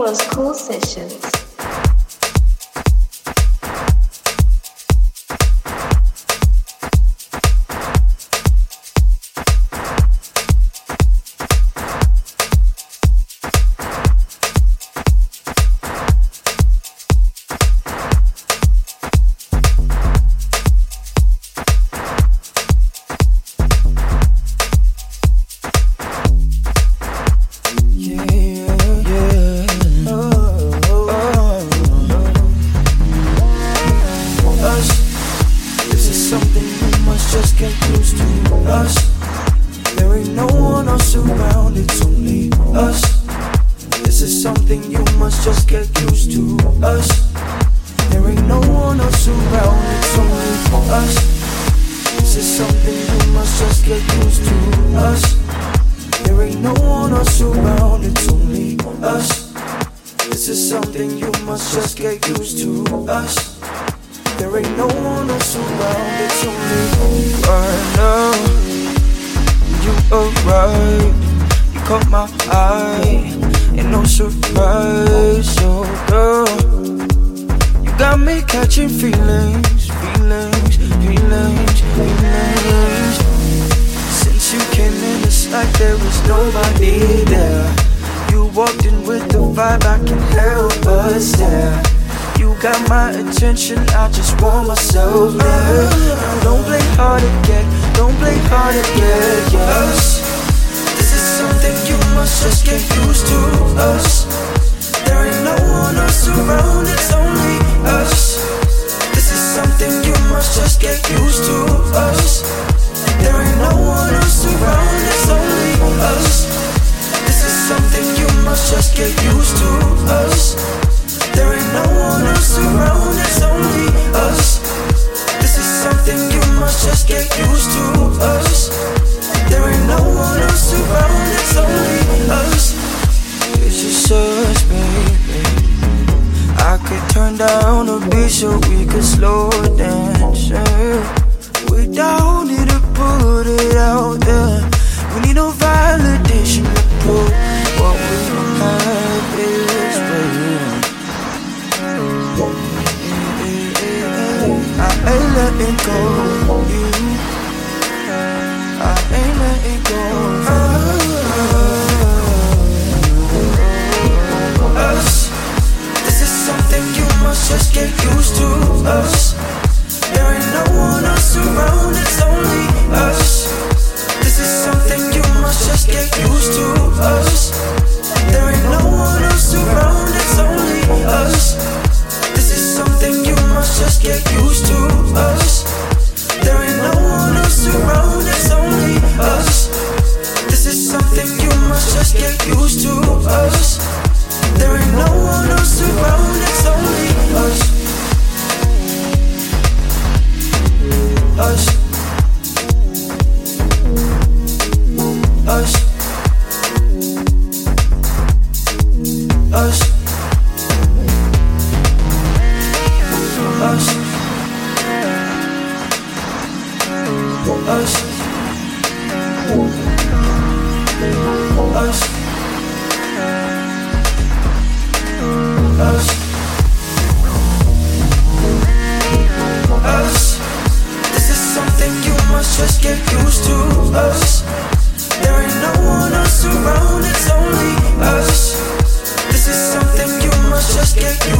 was Cool Sessions. just get used to us. down a beat so we could slow dance. Yeah. We don't need to put it out there. We need no validation to prove what we don't have is real. I ain't letting go of you. I ain't letting go just get used to us. There ain't no one else around, it's only us. This is something you must just get used to us. There ain't no one else around, it's only us. This is something you must just get used to us. There ain't no one else around, it's only us. This is something you must just get used to us. There ain't no one else around, it's only us, us, us, us. This is something you must just get used to. Us. There ain't no one else around. It's only us. This is something you must just get used. to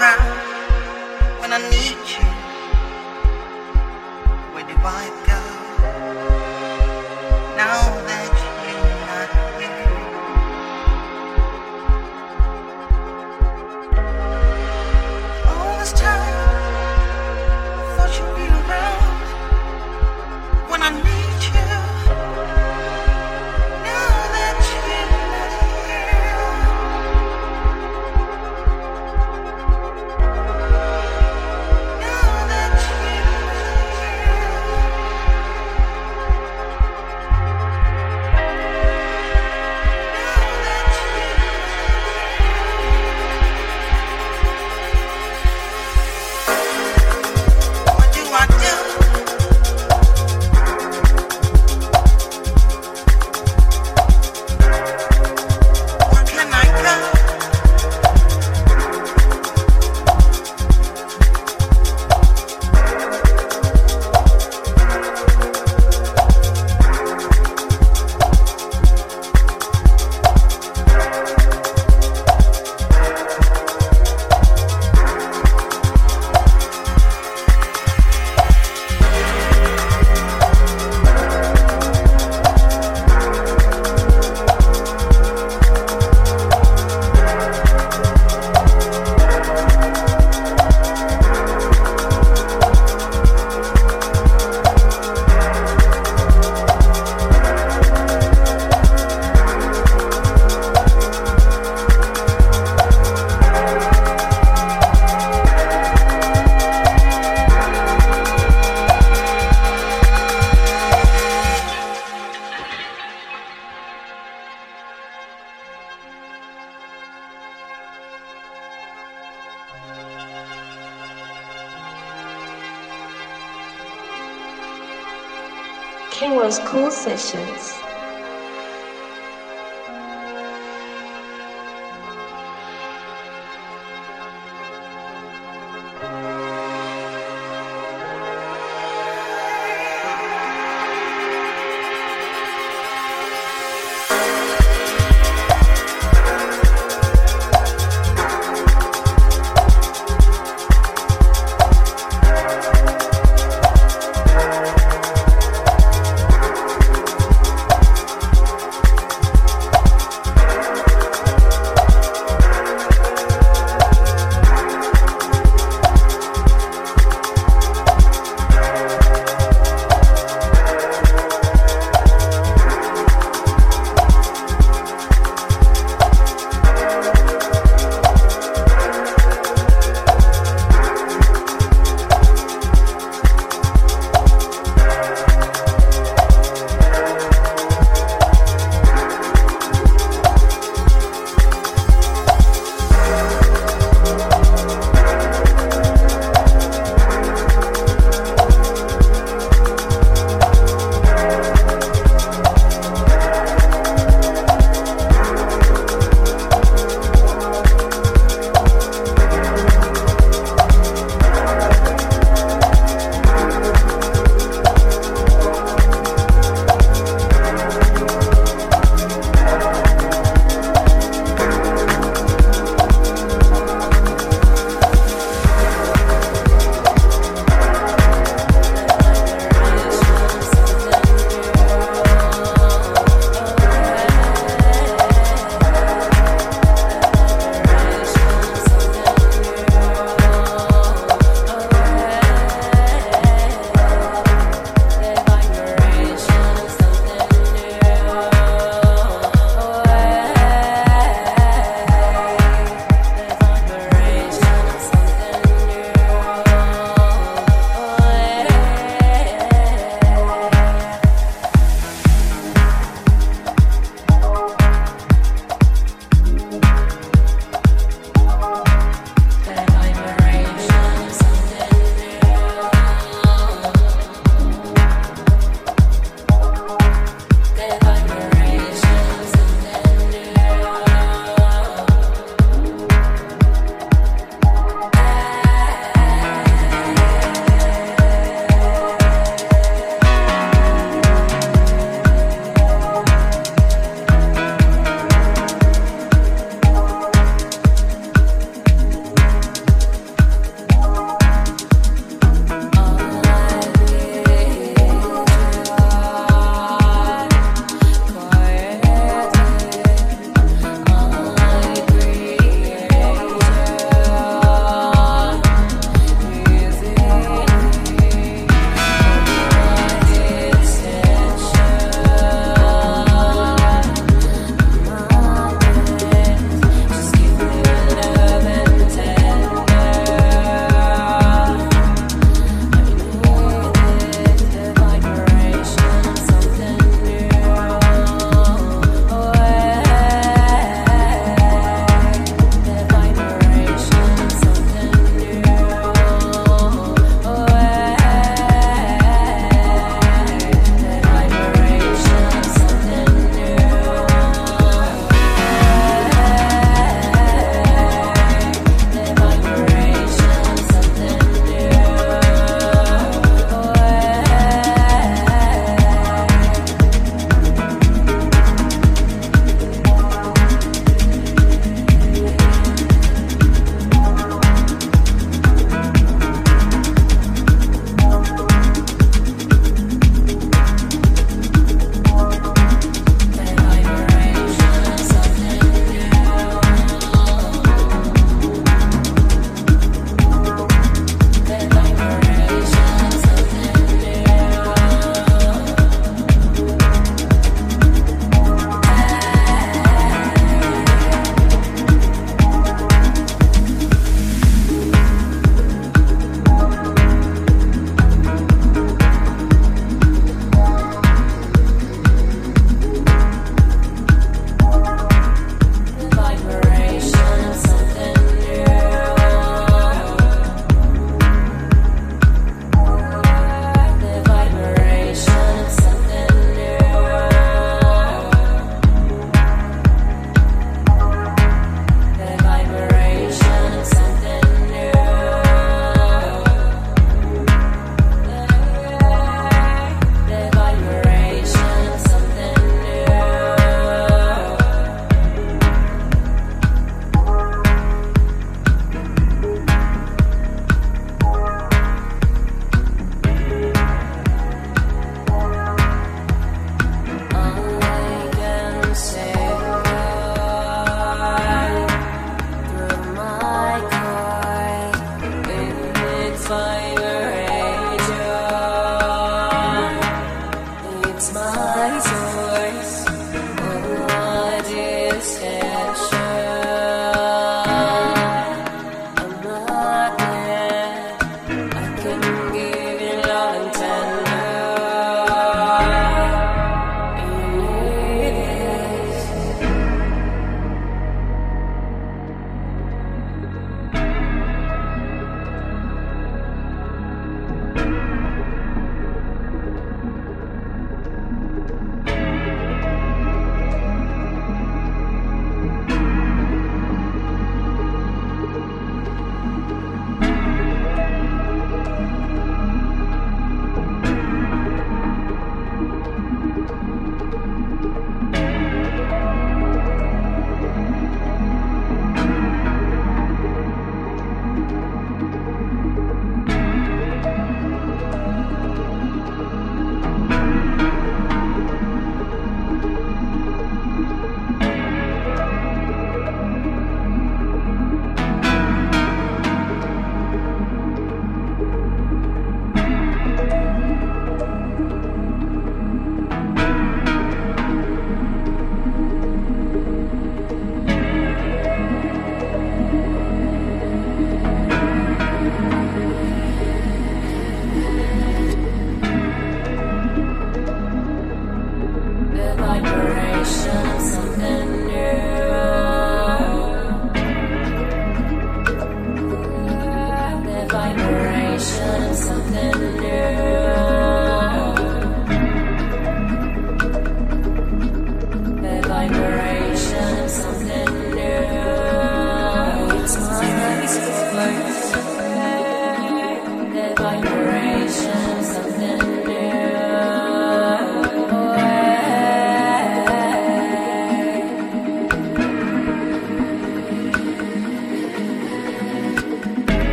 sessions.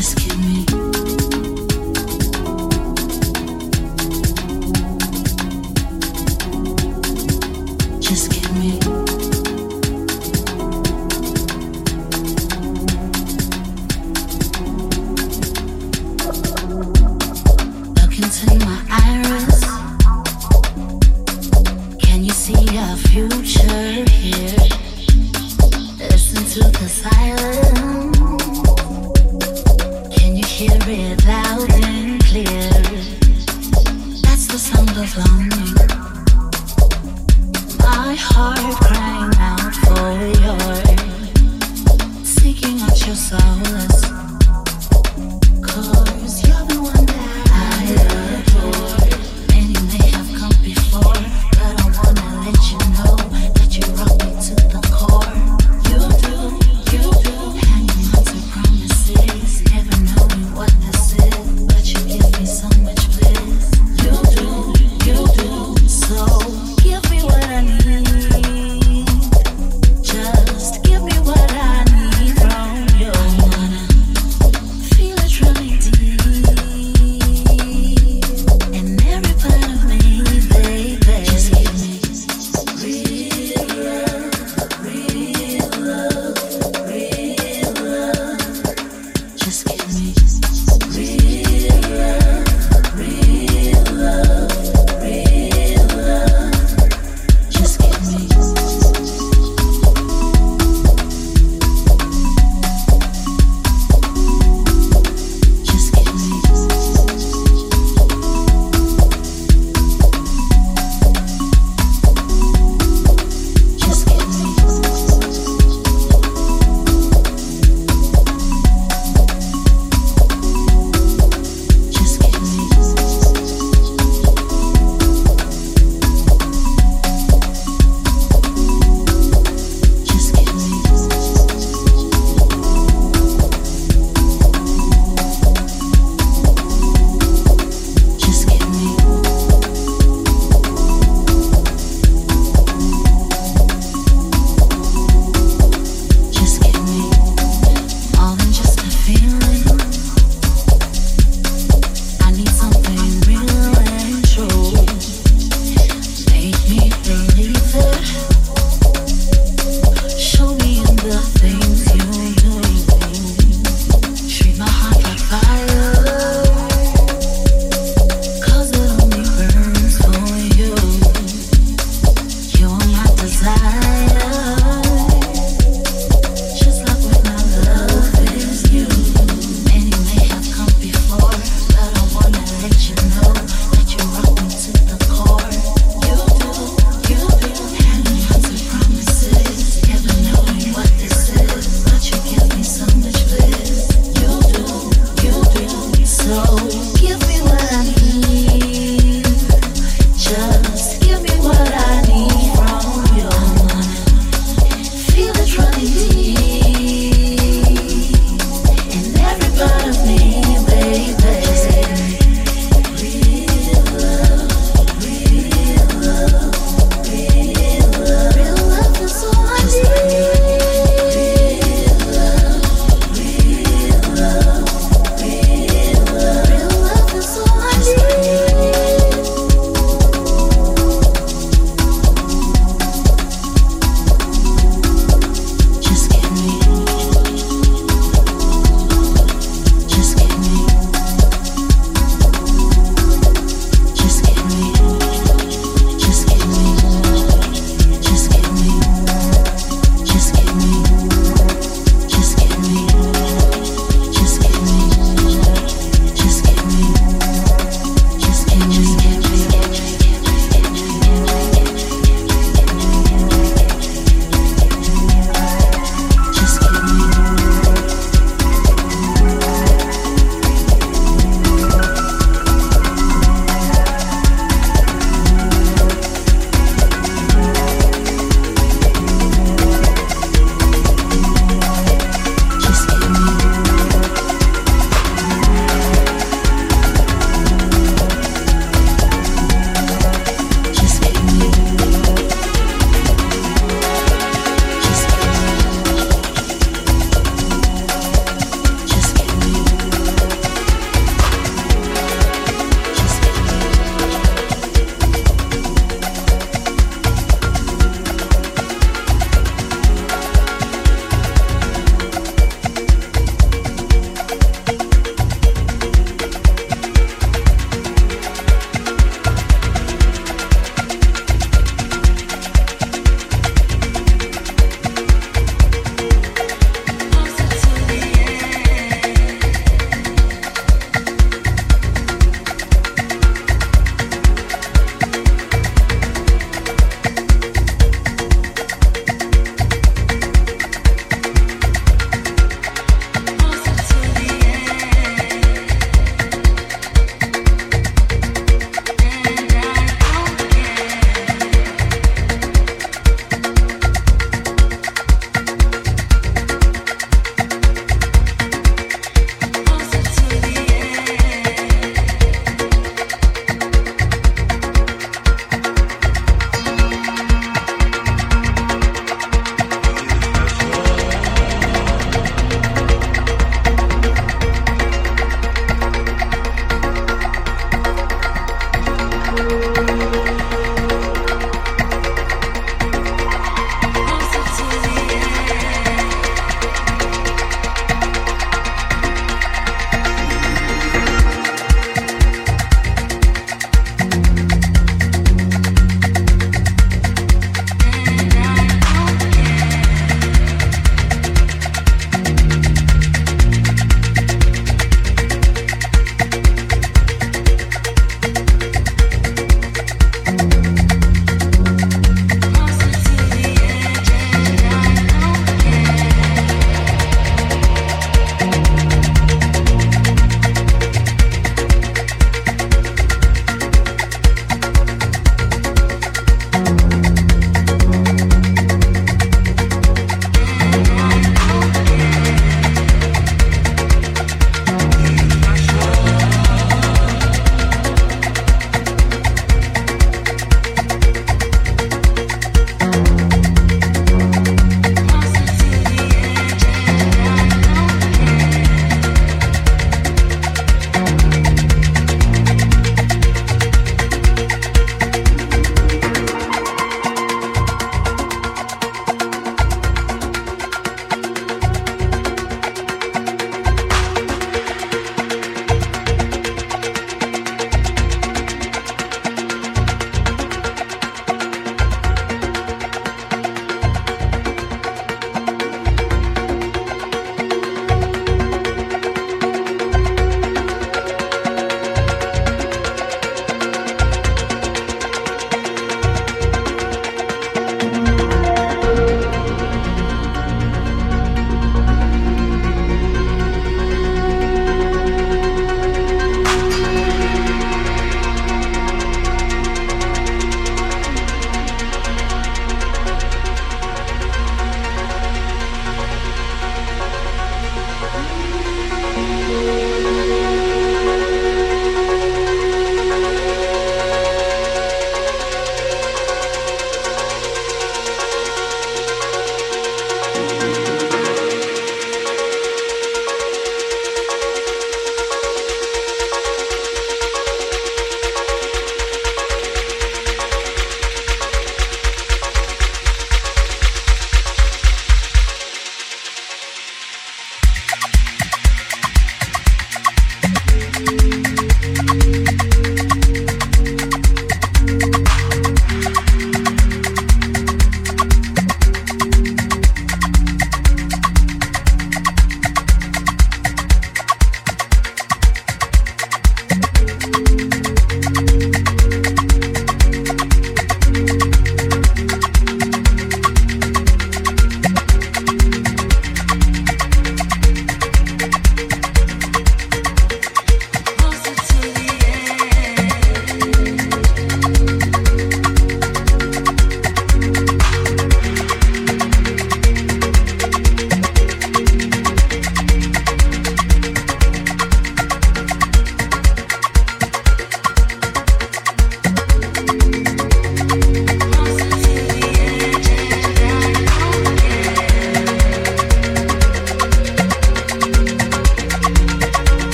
Just give me.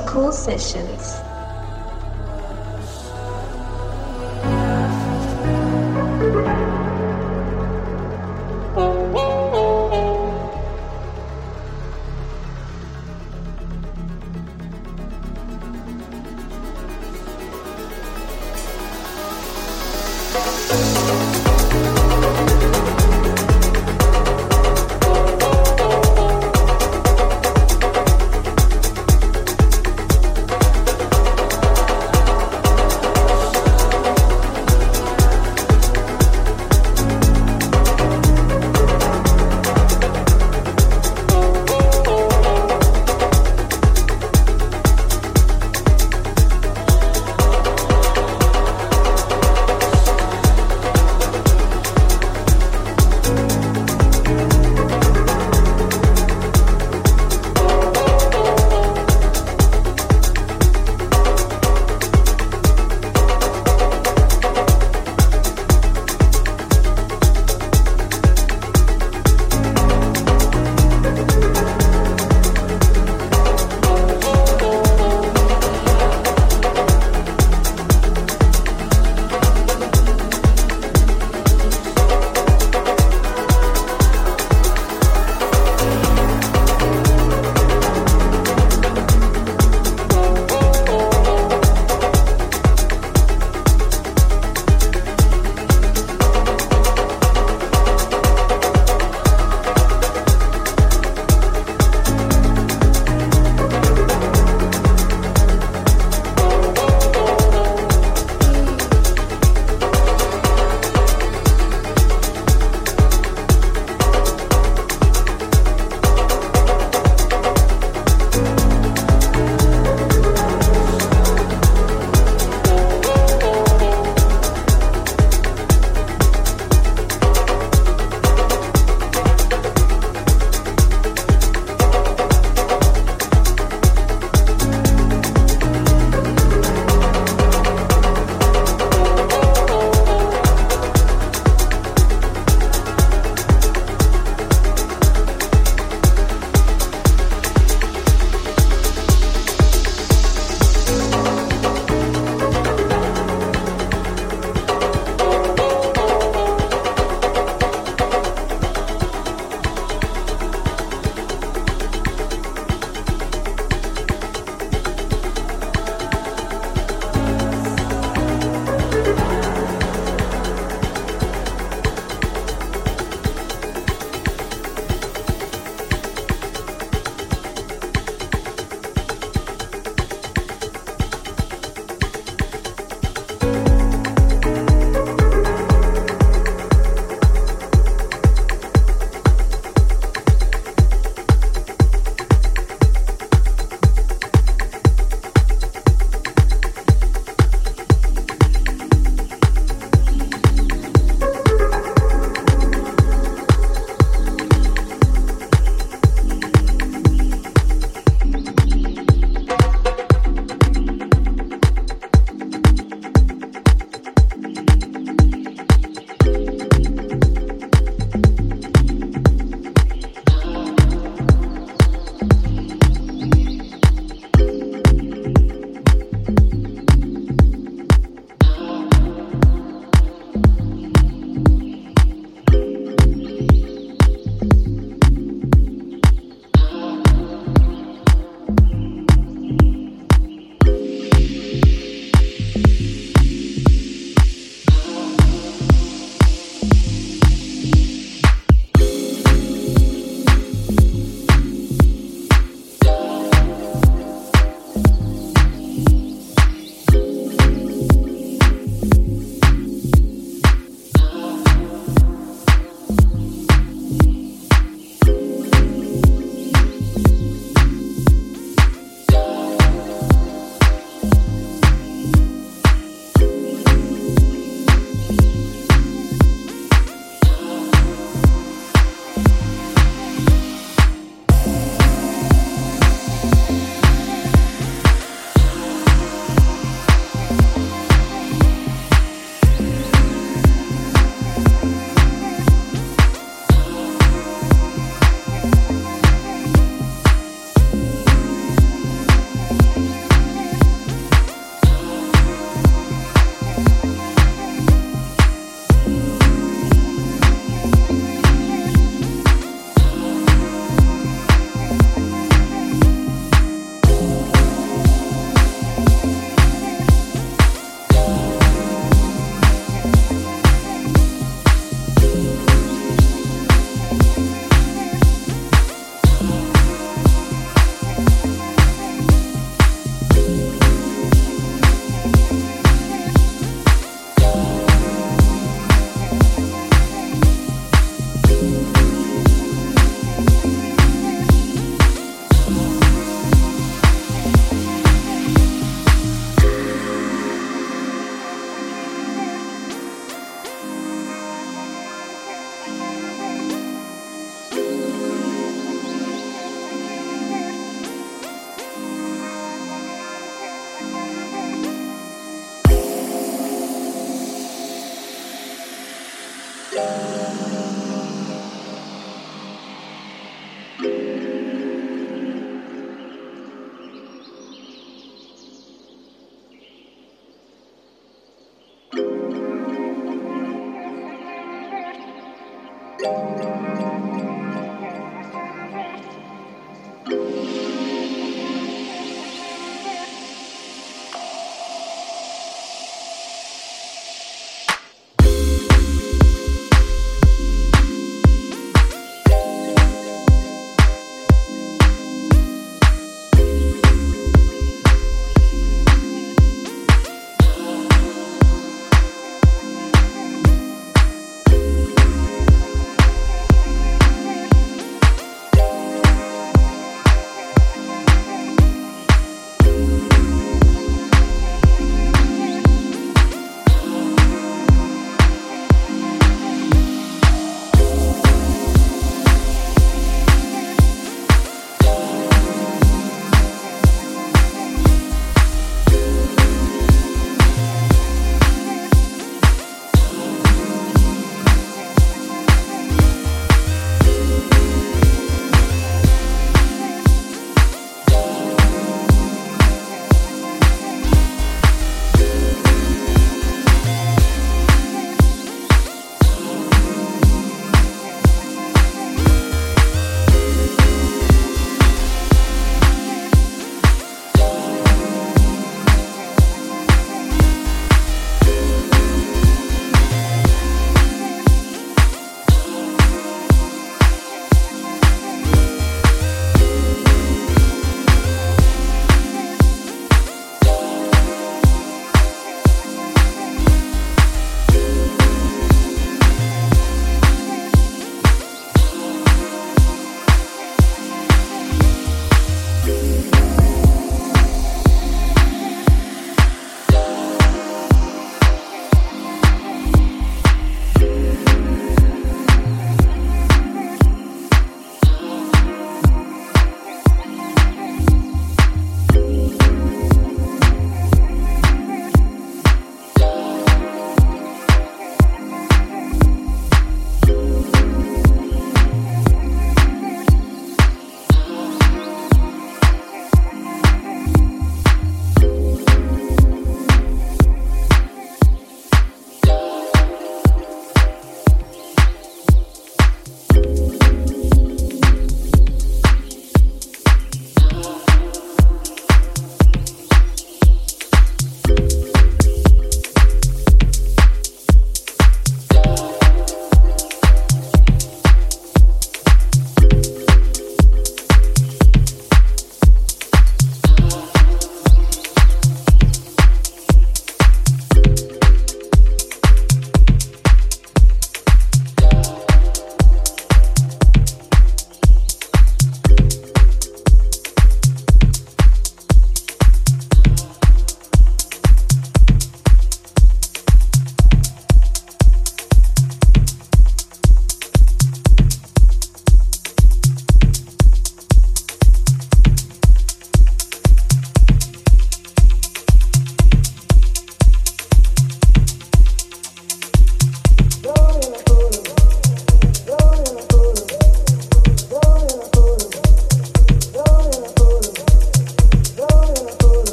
Cool Sessions.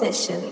Sessions.